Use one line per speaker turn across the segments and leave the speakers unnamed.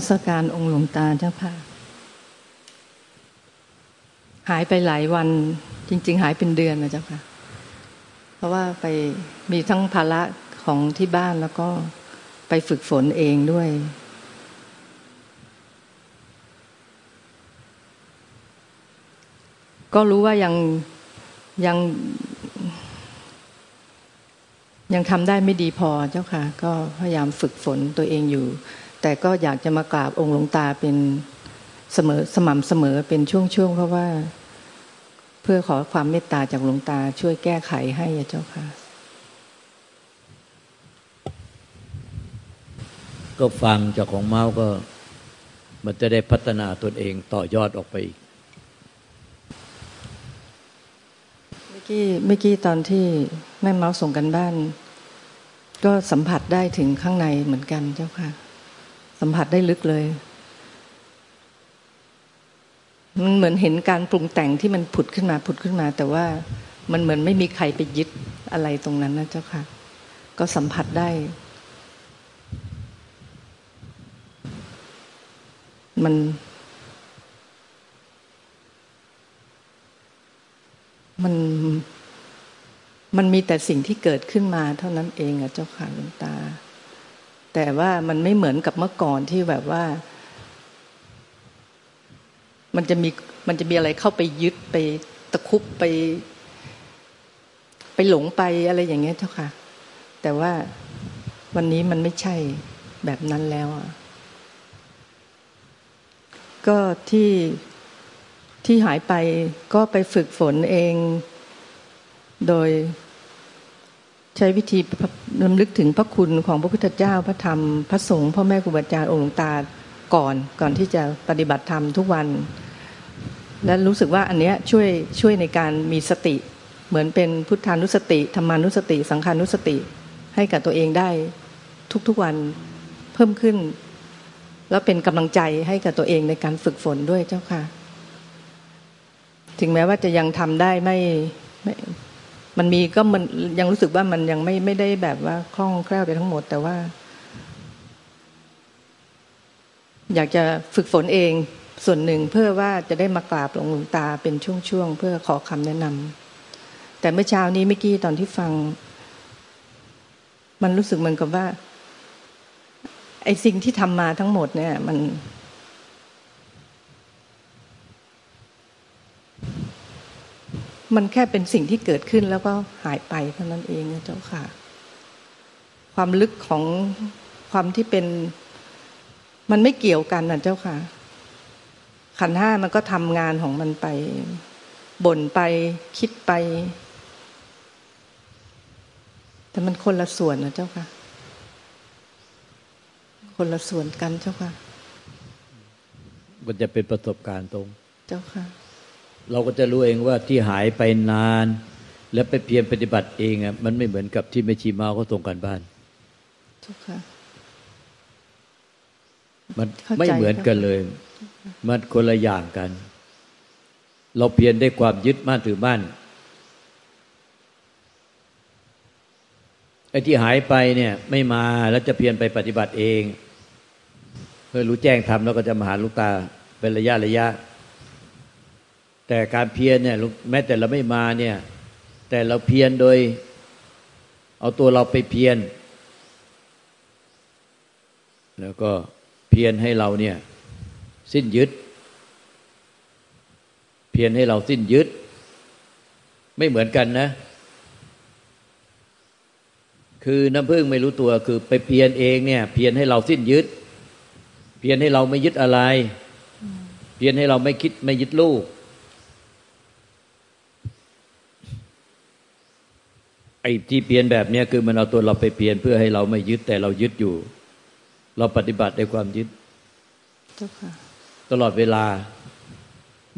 มัสการองค์หลวงตาเจ้าค่ะ หายไปหลายวัน จริง ๆ หายเป็นเดือนนะเจ้าค่ะ เพราะว่าไปมีทั้งภาระของที่บ้านแล้วก็ไปฝึกฝนเองด้วย ก็รู้ว่ายังยังยังทำได้ไม่ดีพอเจ้าค่ะ ก็พยายามฝึกฝนตัวเองอยู่ แต่ก็อยากจะมากราบองค์หลวงตาเป็นเสมอสม่ำเสมอเป็นช่วงๆเพราะว่า เพื่อขอความเมตตาจากหลวงตาช่วยแก้ไขให้เจ้าค่ะ
ก็ฟังจากของเมาก็ มันจะได้พัฒนาตนเองต่อยอดออกไปอีก
เมื่อกี้เมื่อกี้ตอนที่แม่เมาส่งกันบ้าน ก็สัมผัสได้ถึงข้างในเหมือนกันเจ้าค่ะ สัมผัสได้ลึกเลย มันเหมือนเห็นการปรุงแต่งที่มันผุดขึ้นมาผุดขึ้นมา แต่ว่ามันเหมือนไม่มีใครไปยึดอะไรตรงนั้นนะเจ้าค่ะ ก็สัมผัสได้ มัน มันมันมีแต่สิ่งที่เกิดขึ้นมาเท่านั้นเองอะเจ้าค่ะหลวงตา แต่ว่ามันไม่เหมือนกับเมื่อก่อนที่แบบว่า มันจะมีมันจะมีอะไรเข้าไปยึดไปตะคุบไป ไปหลงไปอะไรอย่างเงี้ยเจ้าค่ะ แต่ว่าวันนี้มันไม่ใช่แบบนั้นแล้วอะก็ที่ที่หายไปก็ไปฝึกฝนเอง โดย ใช้วิธีลำลึกถึงพระคุณของพระพุทธเจ้าพระธรรมพระสงฆ์พ่อแม่ครูบาอาจารย์องค์หลวงตาก่อนก่อนที่จะปฏิบัติธรรมทุกวัน และรู้สึกว่าอันเนี้ยช่วยช่วยในการมีสติ เหมือนเป็นพุทธานุสติธรรมานุสติ สังขานุสติให้กับตัวเองได้ทุกๆวันเพิ่มขึ้น แล้วเป็นกำลังใจให้กับตัวเองในการฝึกฝนด้วยเจ้าค่ะ ถึงแม้ว่าจะยังทำได้ไม่ไมันมีก็มันยังรู้สึกว่ามันยังไม่ไม่ได้แบบว่าคล่องแคล่วไปทั้งหมด แต่ว่า อยากจะฝึกฝนเองส่วนหนึ่งเพื่อว่าจะได้มากราบหลวงตาเป็นช่วงๆเพื่อขอคำแนะนำแต่เมื่อเช้านี้เมื่อกี้ตอนที่ฟัง มันรู้สึกเหมือนกับว่าไอ้สิ่งที่ทำมาทั้งหมดเนี่ย มัน มันแค่เป็นสิ่งที่เกิดขึ้นแล้วก็หายไปเท่านั้นเองนะเจ้าค่ะ ความลึกของความที่เป็น มันไม่เกี่ยวกันนะเจ้าค่ะ ขันห้ามันก็ทำงานของมันไปบ่นไปคิดไป แต่มันคนละส่วนนะเจ้าค่ะ คนละส่วนกันเจ้าค่ะ
มันจะเป็นประสบการณ์ตรง
เจ้าค่ะ
เราก็จะรู้เองว่าที่หายไปนาน แล้วไปเพียรปฏิบัติเองอะมันไม่เหมือนกับที่แม่ชีมาเขาส่งกันบ้าน
ทุกค่ะ
มันไม่เหมือนกันเลย มันคนละอย่างกัน เราเพียรได้ความยึดมั่นถือมั่นไอ้ที่หายไปเนี่ยไม่มาแล้วจะเพียรไปปฏิบัติเอง เพื่อรู้แจ้งทำแล้วก็จะมาหาลูกตาเป็นระยะระยะ แต่การเพียรเนี่ยแม้แต่เราไม่มาเนี่ย แต่เราเพียรโดย เอาตัวเราไปเพียรแล้วก็เพียรให้เราเนี่ย สิ้นยึด เพียรให้เราสิ้นยึด ไม่เหมือนกันนะ คือน้ำพึ่งไม่รู้ตัวคือไปเพียรเองเนี่ย เพียรให้เราสิ้นยึด เพียรให้เราไม่ยึดอะไร เพียรให้เราไม่คิดไม่ยึดลูก อ้ที่เปลี่ยนแบบเนี้ยคือมันเอาตัวเราไปเปลี่ยนเพื่อให้เราไม่ยึดแต่เรายึดอยู่ เราปฏิบัติในความยึดตลอดเวลา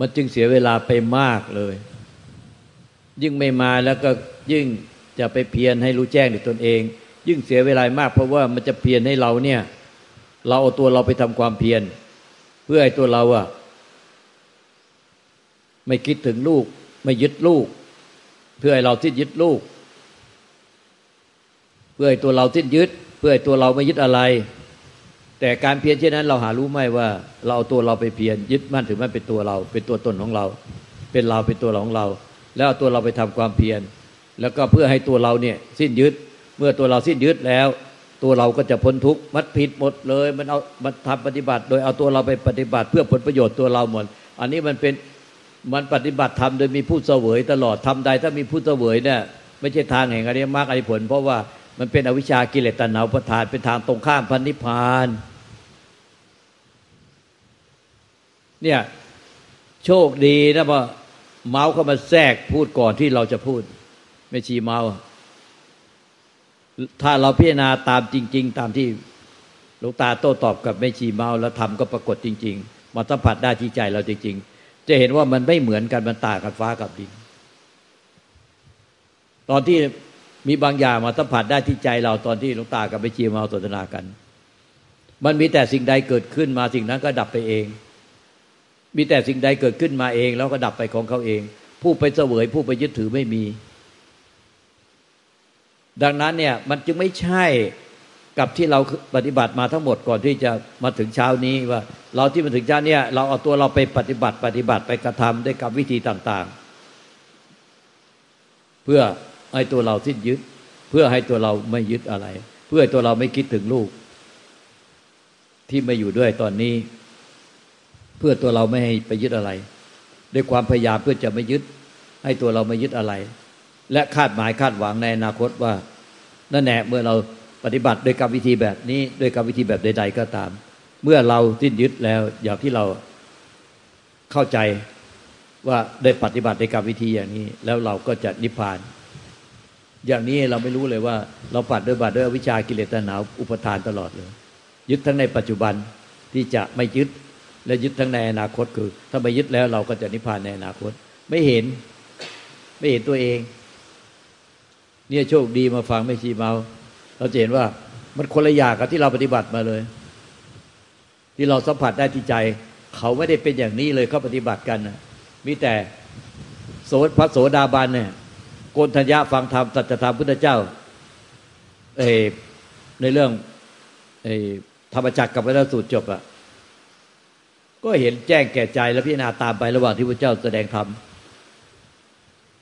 มันจึงเสียเวลาไปมากเลย ยิ่งไม่มาแล้วก็ยิ่งจะไปเพียรให้รู้แจ้งในตนเอง ยิ่งเสียเวลามาก เพราะว่ามันจะเพียรให้เราเนี่ย เราเอาตัวเราไปทำความเพียรเพื่อให้ตัวเราอะไม่คิดถึงลูก ไม่ยึดลูก เพื่อให้เราที่ยึดลูกเพื่อให้ตัวเราสิ้นยึด เพื่อให้ตัวเราไม่ยึดอะไร แต่การเพียรเช่นนั้นเราหารู้ไหมว่า เราเอาตัวเราไปเพียรยึดมั่นถือมั่นเป็นตัวเรา เป็นตัวตนของเรา เป็นเราเป็นตัวเราของเรา แล้วเอาตัวเราไปทำความเพียรแล้วก็เพื่อให้ตัวเราเนี่ยสิ้นยึด เมื่อตัวเราสิ้นยึดแล้ว ตัวเราก็จะพ้นทุกข์มันผิดหมดเลย มันเอามันทำปฏิบัติ โดยเอาตัวเราไปปฏิบัติ เพื่อผลประโยชน์ตัวเราหมดอันนี้มันเป็นมันปฏิบัติทำโดยมีผู้เสวยตลอดทำใดถ้ามีผู้เสวยเนี่ยไม่ใช่ทางแห่งอริยมรรคอริยผล เพราะว่า มันเป็นอวิชชากิเลสตัณหาประทานเป็นทางตรงข้ามพันนิพพานเนี่ยโชคดีนะว่าเมาส์เข้ามาแทรกพูดก่อนที่เราจะพูด ไม่ชีเมาถ้าเราพิจารณาตามจริง ๆ ตามที่หลวงตาโต้ตอบกับไม่ชีเมาแล้วทำก็ปรากฏจริง ๆมาสัมผัสได้ที่ใจเราจริง ๆ จะเห็นว่ามันไม่เหมือนกันมันต่างกันฟ้ากับดิน ตอนที่ มีบางอย่างมาสัมผัสได้ที่ใจเราตอนที่หลวงตากับไม่ชีเมาสนทนากัน มันมีแต่สิ่งใดเกิดขึ้นมาสิ่งนั้นก็ดับไปเอง มีแต่สิ่งใดเกิดขึ้นมาเอง แล้วก็ดับไปของเขาเอง ผู้ไปเสวยผู้ไปยึดถือไม่มี ดังนั้นเนี่ยมันจึงไม่ใช่กับที่เราปฏิบัติมาทั้งหมดก่อนที่จะมาถึงเช้านี้ว่า เราที่มาถึงเช้านี้เราเอาตัวเราไปปฏิบัติปฏิบัติไปกระทำด้วยกับวิธีต่าง ๆ เพื่อ ให้ตัวเราสิ้นยึด เพื่อให้ตัวเราไม่ยึดอะไร เพื่อตัวเราไม่คิดถึงลูก ที่ไม่อยู่ด้วยตอนนี้ เพื่อตัวเราไม่ให้ไปยึดอะไร ด้วยความพยายามเพื่อจะไม่ยึด ให้ตัวเราไม่ยึดอะไร และคาดหมายคาดหวังในอนาคตว่านั่นแหละเมื่อเราปฏิบัติโดยกรรมวิธีแบบนี้โดยกรรมวิธีแบบใด ๆ ก็ตาม เมื่อเราสิ้นยึดแล้ว อย่างที่เราเข้าใจว่าได้ปฏิบัติในกรรมวิธีอย่างนี้ แล้วเราก็จะนิพพาน อย่างนี้เราไม่รู้เลยว่า เราปัดด้วยบาตด้วยวิชากิเลสตนาอุปทานตลอดเลย ยึดทั้งในปัจจุบันที่จะไม่ยึดและยึดทั้งในอนาคตคือ ถ้าไม่ยึดแล้วเราก็จะนิพพานในอนาคต ไม่เห็นไม่เห็นตัวเอง เนี่ยโชคดีมาฟังไม่ชีเมา เราจะเห็นว่ามันคนละอย่างกับที่เราปฏิบัติมาเลย ที่เราสัมผัสได้ที่ใจ เขาไม่ได้เป็นอย่างนี้เลยเขาปฏิบัติกันนะมีแต่โสพระโสดาบันเนี่ย โกนธัญญาฟังธรรมสัจธรรมพุทธเจ้าเอในเรื่องเอธรรมจักรกับพระสูตรจบอะก็เห็นแจ้งแก่ใจแล้วพิจารณาตามไประหว่างที่พระเจ้าแสดงธรรม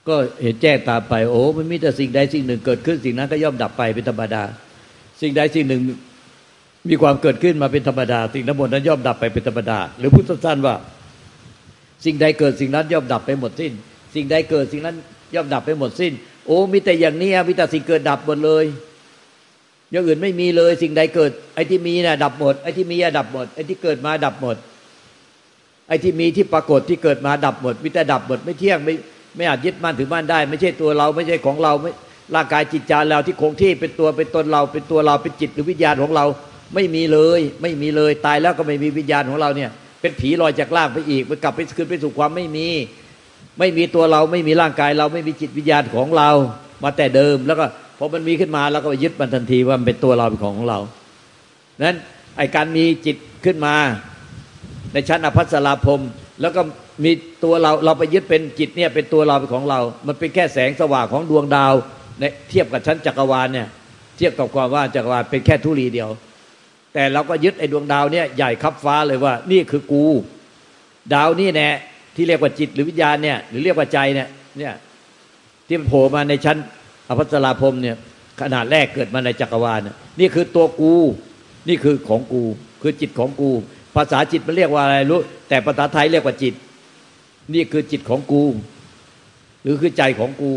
ก็เห็นแจ้งตามไป โอ้มันมีแต่สิ่งใดสิ่งหนึ่งเกิดขึ้น สิ่งนั้นก็ย่อมดับไปเป็นธรรมดา สิ่งใดสิ่งหนึ่งมีความเกิดขึ้นมาเป็นธรรมดา สิ่งทั้งหมดนั้นย่อมดับไปเป็นธรรมดา หรือพุทธสั้นว่า สิ่งใดเกิดสิ่งนั้นย่อมดับไปหมดสิ้น สิ่งใดเกิดสิ่งนั้น ย่อมดับไปหมดสิ้น โอ้มีแต่อย่างนี้มีแต่สิ่งเกิดดับหมดเลยอย่างอื่นไม่มีเลยสิ่งใดเกิด ไอ้ที่มีน่ะดับหมดไอ้ที่มีดับหมดไอ้ที่เกิดมาดับหมด ไอ้ที่มีที่ปรากฏที่เกิดมาดับหมดมิแต่ดับหมดไม่เที่ยงไม่ไม่อาจยึดมั่นถือมั่นได้ ไม่ใช่ตัวเราไม่ใช่ของเราไม่ร่างกายจิตใจเราที่คงที่เป็นตัวเป็นตนเรา เป็นตัวเราเป็นจิตหรือวิญญาณของเรา ไม่มีเลย ไม่มีเลยตายแล้วก็ไม่มีวิญญาณของเราเนี่ย เป็นผีลอยจากล่างไปอีกมันกลับไปคืนไปสู่ความไม่มี ไม่มีตัวเราไม่มีร่างกายเราไม่มีจิตวิญญาณของเรามาแต่เดิม แล้วก็พอมันมีขึ้นมาแล้วก็ไปยึดมันทันทีว่ามันเป็นตัวเราเป็นของของเรานั้นไอการมีจิตขึ้นมา ในชั้นอภัสราพรมแล้วก็มีตัวเราเราไปยึดเป็นจิตเนี่ยเป็นตัวเราเป็นของเรา มันเป็นแค่แสงสว่างของดวงดาวในเทียบกับชั้นจักรวาลเนี่ยเทียบกับความว่าจักรวาลเป็นแค่ทุลีเดียว แต่เราก็ยึดไอ้ดวงดาวเนี่ยใหญ่คับฟ้าเลยว่า นี่คือกู ดาวนี่แน่ ที่เรียกว่าจิตหรือวิญญาณเนี่ยหรือเรียกว่าใจเนี่ยเนี่ยที่มันโผล่มาในชั้นอภัสราพรมเนี่ยขนาดแรกเกิดมาในจักรวาลนี่คือตัวกู นี่คือของกู คือจิตของกู ภาษาจิตมันเรียกว่าอะไรรู้ แต่ภาษาไทยเรียกว่าจิต นี่คือจิตของกู หรือคือใจของกู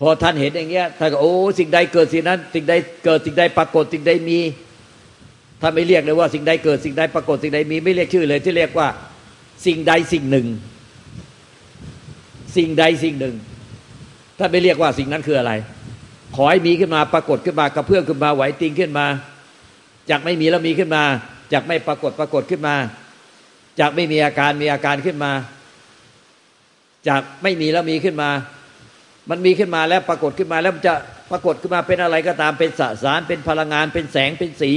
พอท่านเห็นอย่างเงี้ยท่านก็โอ้สิ่งใดเกิดสิ่งนั้น สิ่งใดเกิดสิ่งใดปรากฏสิ่งใดมี ท่านไม่เรียกเลยว่าสิ่งใดเกิดสิ่งใดปรากฏสิ่งใดมีไม่เรียกชื่อเลย ที่เรียกว่า สิ่งใดสิ่งหนึ่ง สิ่งใดสิ่งหนึ่งท่านไม่เรียกว่าสิ่งนั้นคืออะไร ขอให้มีขึ้นมาปรากฏขึ้นมากระเพื่อมขึ้นมาไหวติงขึ้นมา จากไม่มีแล้วมีขึ้นมา จากไม่ปรากฏปรากฏขึ้นมา จากไม่มีอาการมีอาการขึ้นมา จากไม่มีแล้วมีขึ้นมา มันมีขึ้นมาแล้วปรากฏขึ้นมาแล้วมันจะปรากฏขึ้นมาเป็นอะไรก็ตามเป็นสสารเป็นพลังงานเป็นแสงเป็นสี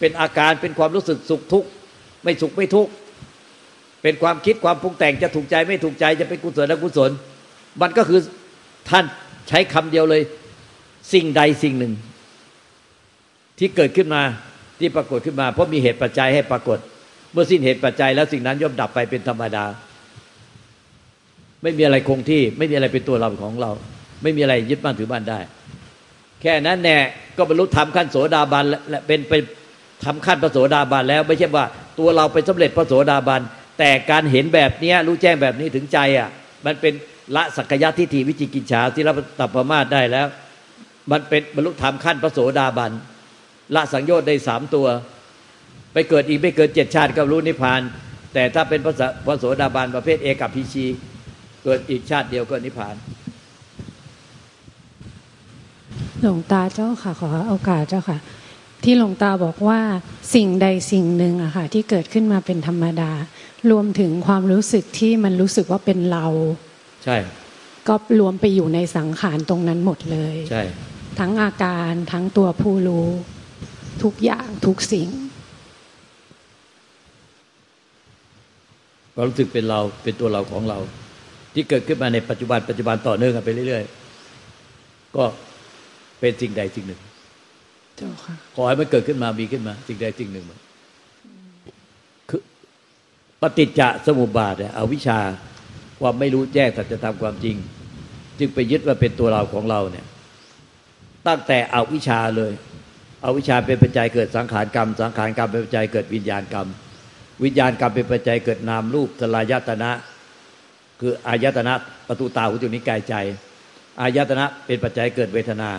เป็นอาการเป็นความรู้สึกสุขทุกข์ไม่สุขไม่ทุกข์เป็นความคิดความปรุงแต่งจะถูกใจไม่ถูกใจจะเป็นกุศลและกุศล มันก็คือท่านใช้คำเดียวเลย สิ่งใดสิ่งหนึ่ง ที่เกิดขึ้นมาที่ปรากฏขึ้นมา เพราะมีเหตุปัจจัยให้ปรากฏ เมื่อสิ้นเหตุปัจจัยแล้วสิ่งนั้นย่อมดับไปเป็นธรรมดา ไม่มีอะไรคงที่ไม่มีอะไรเป็นตัวเราของเรา ไม่มีอะไรยึดมั่นถือมั่นได้ แค่นั้นแน่ก็บรรลุธรรมขั้นโสดาบันและเป็นไป ทำขั้นพระโสดาบันแล้วไม่ใช่ว่า ตัวเราไปสำเร็จพระโสดาบัน แต่การเห็นแบบนี้รู้แจ้งแบบนี้ถึงใจอะ มันเป็นละสักยะทิฏฐิวิจิกิจฉาที่รับตับประมาทได้แล้ว มันเป็นบรรลุธรรมขั้นพระโสดาบันละสังโยชน์ได้สามตัว ไปเกิดอีกไม่เกินเจ็ดชาติก็รู้นิพพาน แต่ถ้าเป็นพระพระโสดาบันประเภทเอกับพิชีเกิดอีกชาติเดียวก็นิพพาน
หลวงตาเจ้าค่ะ ขอโอกาสเจ้าค่ะ ที่หลวงตาบอกว่าสิ่งใดสิ่งหนึ่งอะค่ะที่เกิดขึ้นมาเป็นธรรมดา รวมถึงความรู้สึกที่มันรู้สึกว่าเป็นเรา
ใช่
ก็รวมไปอยู่ในสังขารตรงนั้นหมดเลย
ใช่
ทั้งอาการทั้งตัวผู้รู้ ทุกอย่างทุกสิ่ง
ความรู้สึกเป็นเราเป็นตัวเราของเรา ที่เกิดขึ้นมาในปัจจุบันปัจจุบันต่อเนื่องกันไปเรื่อย ๆ ก็เป็นสิ่งใดสิ่งหนึ่ง
เจ้าค่ะ
ขอให้มันเกิดขึ้นมามีขึ้นมาสิ่งใดสิ่งหนึ่งมันคือปฏิจจสมุปบาทเนี่ยอวิชชาความไม่รู้แจ้งสัจธรรมความจริง จึงไปยึดว่าเป็นตัวเราของเราเนี่ย ตั้งแต่อวิชชาเลยอวิชชาเป็นปัจจัยเกิดสังขารกรรม สังขารกรรมเป็นปัจจัยเกิดวิญญาณกรรม วิญญาณกรรมเป็นปัจจัยเกิดนามรูปสลายตนะ คืออายตนะประตูตาหูจมูกนิ้วกายใจ อายตนะเป็นปัจจัยเกิดเวทนา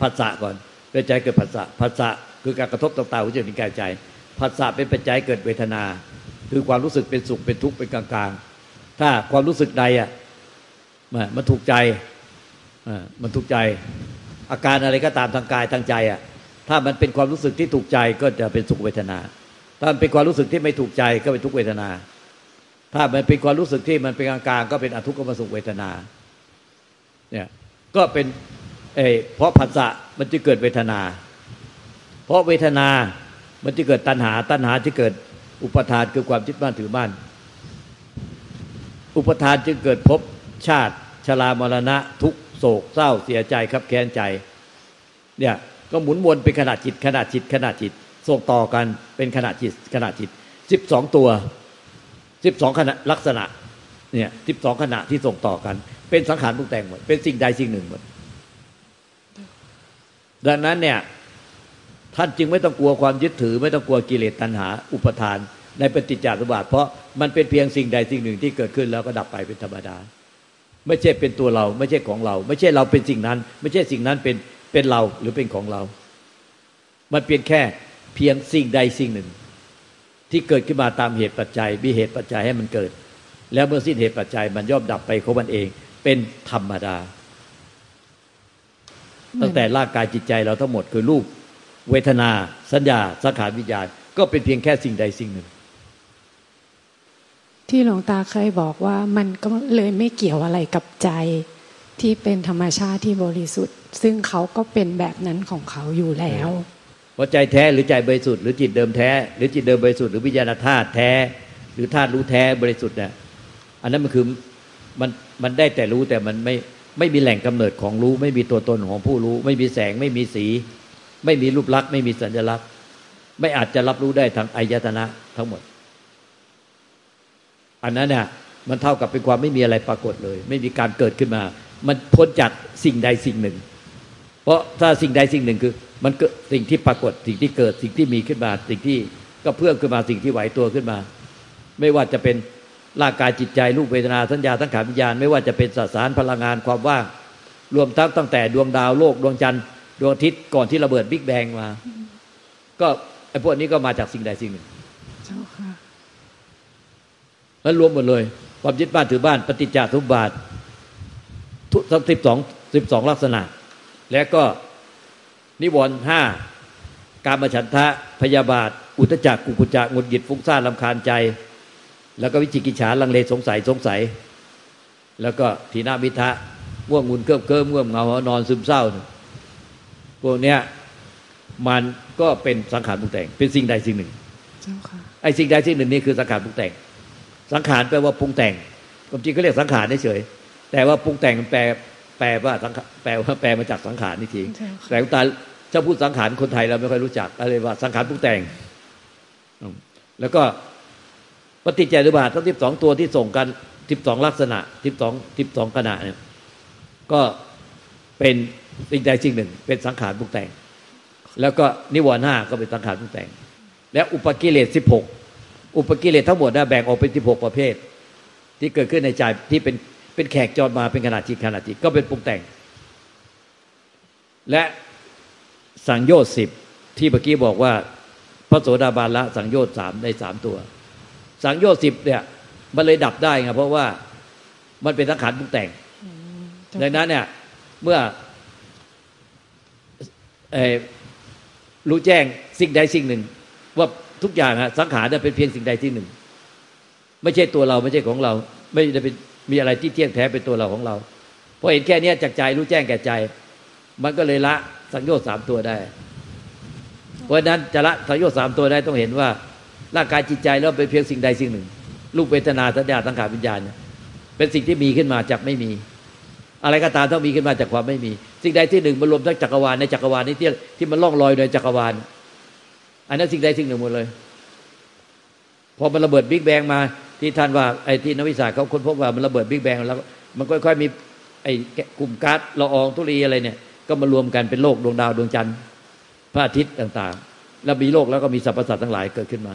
ภาษะก่อน เป็นปัจจัยเกิดภาษะภาษะคือการกระทบต่อตาหูจมูกนิ้วกายใจภาษะเป็นปัจจัยเกิดเวทนา คือความรู้สึกเป็นสุขเป็นทุกข์เป็นกลางๆ ถ้าความรู้สึกใดอะมันถูกใจมันถูกใจ อาการอะไรก็ตามทางกายทางใจอะถ้ามันเป็นความรู้สึกที่ถูกใจก็จะเป็นสุขเวทนา ถ้ามันเป็นความรู้สึกที่ไม่ถูกใจก็เป็นทุกเวทนา ถ้ามันเป็นความรู้สึกที่มันเป็นกลางๆก็เป็นอทุกขมสุขเวทนาเนี่ยก็เป็น เอเพราะผัสสะมันจะเกิดเวทนา เพราะเวทนามันจะเกิดตัณหา ตัณหาจะเกิดอุปทานคือความยึดมั่นถือมั่นอุปทานจึงเกิดภพชาติชรามรณะทุกโศกเศร้าเสียใจครับแค้นใจ เนี่ยก็หมุนวนเป็นขนาดจิตขนาดจิตขนาดจิตส่งต่อกันเป็นขนาดจิตขนาดจิตสิบสองตัวสิบสองขณะลักษณะเนี่ยสิบสองขณะที่ส่งต่อกัน เป็นสังขารปรุงแต่งหมดเป็นสิ่งใดสิ่งหนึ่งหมด ดังนั้นเนี่ยท่านจึงไม่ต้องกลัวความยึดถือ ไม่ต้องกลัวกิเลสตัณหา อุปทาน ในปฏิจจสมุปบาทเพราะมันเป็นเพียงสิ่งใดสิ่งหนึ่งที่เกิดขึ้นแล้วก็ดับไปเป็นธรรมดา ไม่ใช่เป็นตัวเราไม่ใช่ของเรา ไม่ใช่เราเป็นสิ่งนั้น ไม่ใช่สิ่งนั้นเป็นเป็นเราหรือเป็นของเรา มันเพียงแค่เพียงสิ่งใดสิ่งหนึ่ง ที่เกิดขึ้นมาตามเหตุปัจจัยมีเหตุปัจจัยให้มันเกิด แล้วเมื่อสิ้นเหตุปัจจัยมันย่อมดับไปของมันเองเป็นธรรมดา ตั้งแต่ร่างกายจิตใจเราทั้งหมดคือรูป เวทนา สัญญาสังขารวิญญาณ ก็เป็นเพียงแค่สิ่งใดสิ่งหนึ่ง
ที่หลวงตาเคยบอกว่ามันก็เลยไม่เกี่ยวอะไรกับใจที่เป็นธรรมชาติที่บริสุทธิ์ ซึ่งเขาก็เป็นแบบนั้นของเขาอยู่แล้ว
ว่าใจแท้หรือใจบริสุทธิ์หรือจิตเดิมแท้ หรือจิตเดิมบริสุทธิ์หรือวิญญาณธาตุแท้ หรือธาตุรู้แท้บริสุทธิ์เนี่ยอันนั้นมันคือมันมันได้แต่รู้แต่มันไม่ ไม่มีแหล่งกำเนิดของรู้ ไม่มีตัวตนของผู้รู้ ไม่มีแสง ไม่มีสี ไม่มีรูปลักษณ์ไม่มีสัญลักษณ์ ไม่อาจจะรับรู้ได้ทางอายตนะทั้งหมด อันนั้นเนี่ยมันเท่ากับเป็นความไม่มีอะไรปรากฏเลย ไม่มีการเกิดขึ้นมา มันพ้นจากสิ่งใดสิ่งหนึ่ง เพราะถ้าสิ่งใดสิ่งหนึ่งคือ มันเกิดสิ่งที่ปรากฏสิ่งที่เกิดสิ่งที่มีขึ้นมา สิ่งที่ก็เพิ่มขึ้นมาสิ่งที่ไหวตัวขึ้นมา ไม่ว่าจะเป็น ร่างกายจิตใจรูปเวทนาสัญญาทั้งขาวิญญาณไม่ว่าจะเป็นสสารพลังงานความว่างรวมทั้งตั้งแต่ดวงดาวโลกดวงจันทร์ดวงอาทิตย์ก่อนที่ระเบิดบิ๊กแบงมา ก็ไอ้พวกนี้ก็มาจากสิ่งใดสิ่งหนึ่งเจ้าค่ะแล้วรวมหมดเลย ความยึดบ้านถือบ้านปฏิจจสมุปบาททุกสิบสองสิบสองลักษณะ และก็นิวรณ์ห้าการมาฉันทะพยาบาท อุตจักกุกุจักงุดหงิดฟุ้งซ่านลำคาญใจ แล้วก็วิจิกิจฉาลังเลสงสัยสงสัย แล้วก็ทีนามิทะง่วงงุนเกิบเกิมง่วงเงานอนซึมเศร้าพวกเนี้ยมันก็เป็นสังขารปรุงแต่ง เป็นสิ่งใดสิ่งหนึ่งไอ้สิ่งใดสิ่งหนึ่งนี่คือสังขารปรุงแต่ง สังขารแปลว่าปรุงแต่งความจริงก็เรียกสังขารเฉยแต่ว่าปรุงแต่งแปลแปแปลว่าสังขารแปลว่าแปลมาจากสังขารนี่ที
ใช่ค่ะ
แต่หลวงตาถ้าพูดสังขารคนไทยเราไม่ค่อยรู้จักอะไรว่าสังขารปรุงแต่งอืมแล้วก็ ปฏิจจารุบาททั้งสิบสองตัวที่ส่งกันสิบสองลักษณะสิบสองสิบสองขณะเนี่ยก็เป็นสิ่งใดสิ่งหนึ่ง เป็นสังขารปรุงแต่ง แล้วก็นิวรณ์ห้าก็เป็นสังขารปรุงแต่ง และอุปกิเลสสิบหกอุปกิเลสทั้งหมดนะแบ่งออกเป็นสิบหกประเภท ที่เกิดขึ้นในใจที่เป็นเป็นแขกจรมาเป็นขนาดจิตขนาดจิตก็เป็นปรุงแต่ง และสังโยชน์สิบที่เมื่อกี้บอกว่าพระโสดาบันละสังโยชน์สามในสามตัว สังโยชน์สิบเนี่ย มันเลยดับได้ไงเพราะว่ามันเป็นสังขารปรุงแต่งดังนั้นเนี่ย เมื่อเอ่อรู้แจ้งสิ่งใดสิ่งหนึ่ง ว่าทุกอย่างอะสังขารเนี่ยเป็นเพียงสิ่งใดสิ่งหนึ่ง ไม่ใช่ตัวเราไม่ใช่ของเรา ไม่ได้เป็นมีอะไรที่เที่ยงแท้เป็นตัวเราของเราพอเห็นแค่เนี้ยจากใจรู้แจ้งแก่ใจ มันก็เลยละสังโยชน์สามตัวได้ เพราะฉะนั้นจะละสังโยชน์สามตัวได้ต้องเห็นว่า ร่างกายจิตใจแล้วเป็นเพียงสิ่งใดสิ่งหนึ่งรูปเวทนาสัญญาสังขารวิญญาณเนี่ยเป็นสิ่งที่มีขึ้นมาจากไม่มี อะไรก็ตามต้องมีขึ้นมาจากความไม่มี สิ่งใดที่หนึ่งมันรวมทั้งจักรวาลในจักรวาลนี้ที่ที่มันล่องลอยในจักรวาล อันนั้นสิ่งใดสิ่งหนึ่งหมดเลยพอมันระเบิดบิ๊กแบงมาที่ท่านว่าไอ้ที่นักวิชาเขาค้นพบว่ามันระเบิดบิ๊กแบงแล้ว มันค่อยๆมีไอ้กลุ่มก๊าซละอองธุลีอะไรเนี่ย ก็มารวมกันเป็นโลกดวงดาวดวงจันทร์พระอาทิตย์ต่างๆ แล้วมีโลกแล้วก็มีสรรพสัตว์ทั้งหลายเกิดขึ้นมา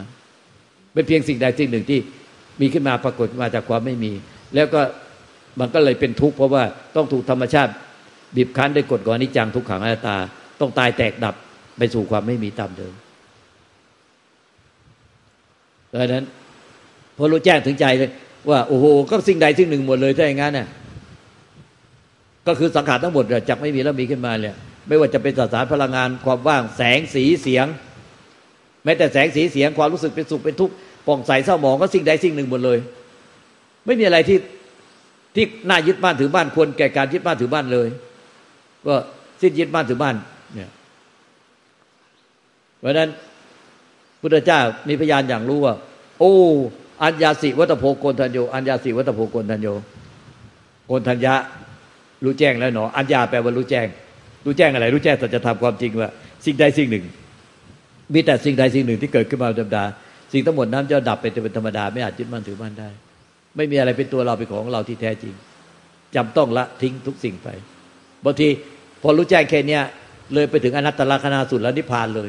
เป็นเพียงสิ่งใดสิ่งหนึ่งที่มีขึ้นมาปรากฏมาจากความไม่มี แล้วก็มันก็เลยเป็นทุกข์เพราะว่าต้องถูกธรรมชาติบีบคั้นด้วยกฎของอนิจจังทุกขังอนัตตา ต้องตายแตกดับไปสู่ความไม่มีตามเดิมดังนั้นพอรู้แจ้งถึงใจเลยว่าโอ้โหก็สิ่งใดสิ่งหนึ่งหมดเลยถ้าอย่างนั้นน่ะก็คือสังขารทั้งหมดจากไม่มีแล้วมีขึ้นมาเนี่ยไม่ว่าจะเป็นสสารพลังงานความว่างแสงสีเสียง แม้แต่แสงสีเสียงความรู้สึกเป็นสุขเป็นทุกข์ป่องใสเศร้าหมองก็สิ่งใดสิ่งหนึ่งหมดเลย ไม่มีอะไรที่ที่น่ายึดบ้านถือบ้านควรแก่การยึดบ้านถือบ้านเลยก็สิ้นยึดบ้านถือบ้านเนี่ยเพราะนั้นพุทธเจ้ามีพยานอย่างรู้ว่า โอ้อัญญาสิวัตโพโกนทัญโยอัญญาสิวัตโพโกนทัญโยโกนทัญญะรู้แจ้งแล้วหนออัญญาแปลว่ารู้แจ้ง รู้แจ้งอะไร รู้แจ้งสัจธรรมความจริงว่า สิ่งใดสิ่งหนึ่ง มีแต่สิ่งใดสิ่งหนึ่งที่เกิดขึ้นมาธรรมดา สิ่งทั้งหมดนั้นจะดับไปเป็นธรรมดา ไม่อาจยึดมั่นถือมั่นได้ ไม่มีอะไรเป็นตัวเราเป็นของเราที่แท้จริงจำต้องละทิ้งทุกสิ่งไปบางทีพอรู้แจ้งแค่นี้เลยไปถึงอนัตตลักษณะสุดแล้วนิพพานเลย